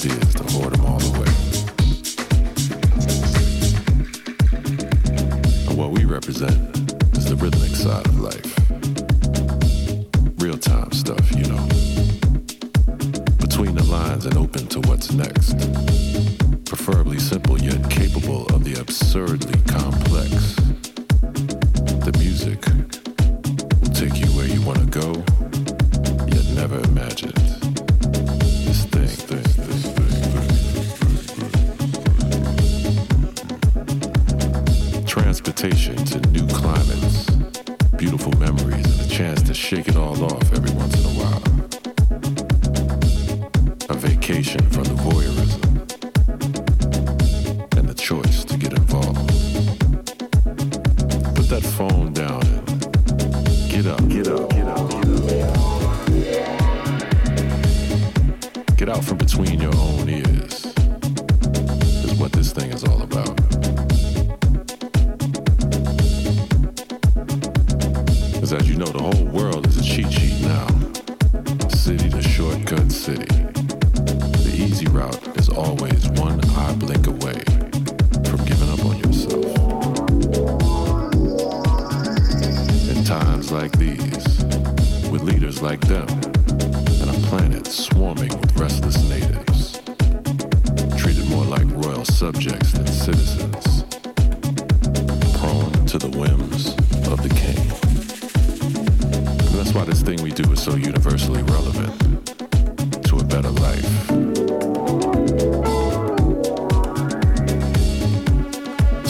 see is the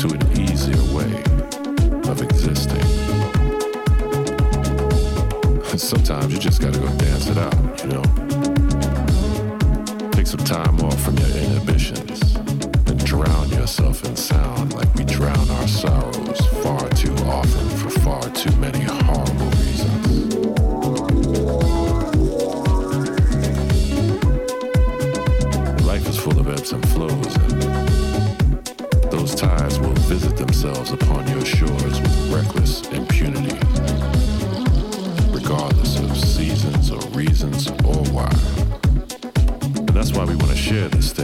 to an easier way of existing. Sometimes you just gotta go dance it out, you know? Take some time off from your inhibitions and drown yourself in sound like we drown our sorrows far too often for far too many themselves upon your shores with reckless impunity, regardless of seasons or reasons or why. And that's why we want to share this.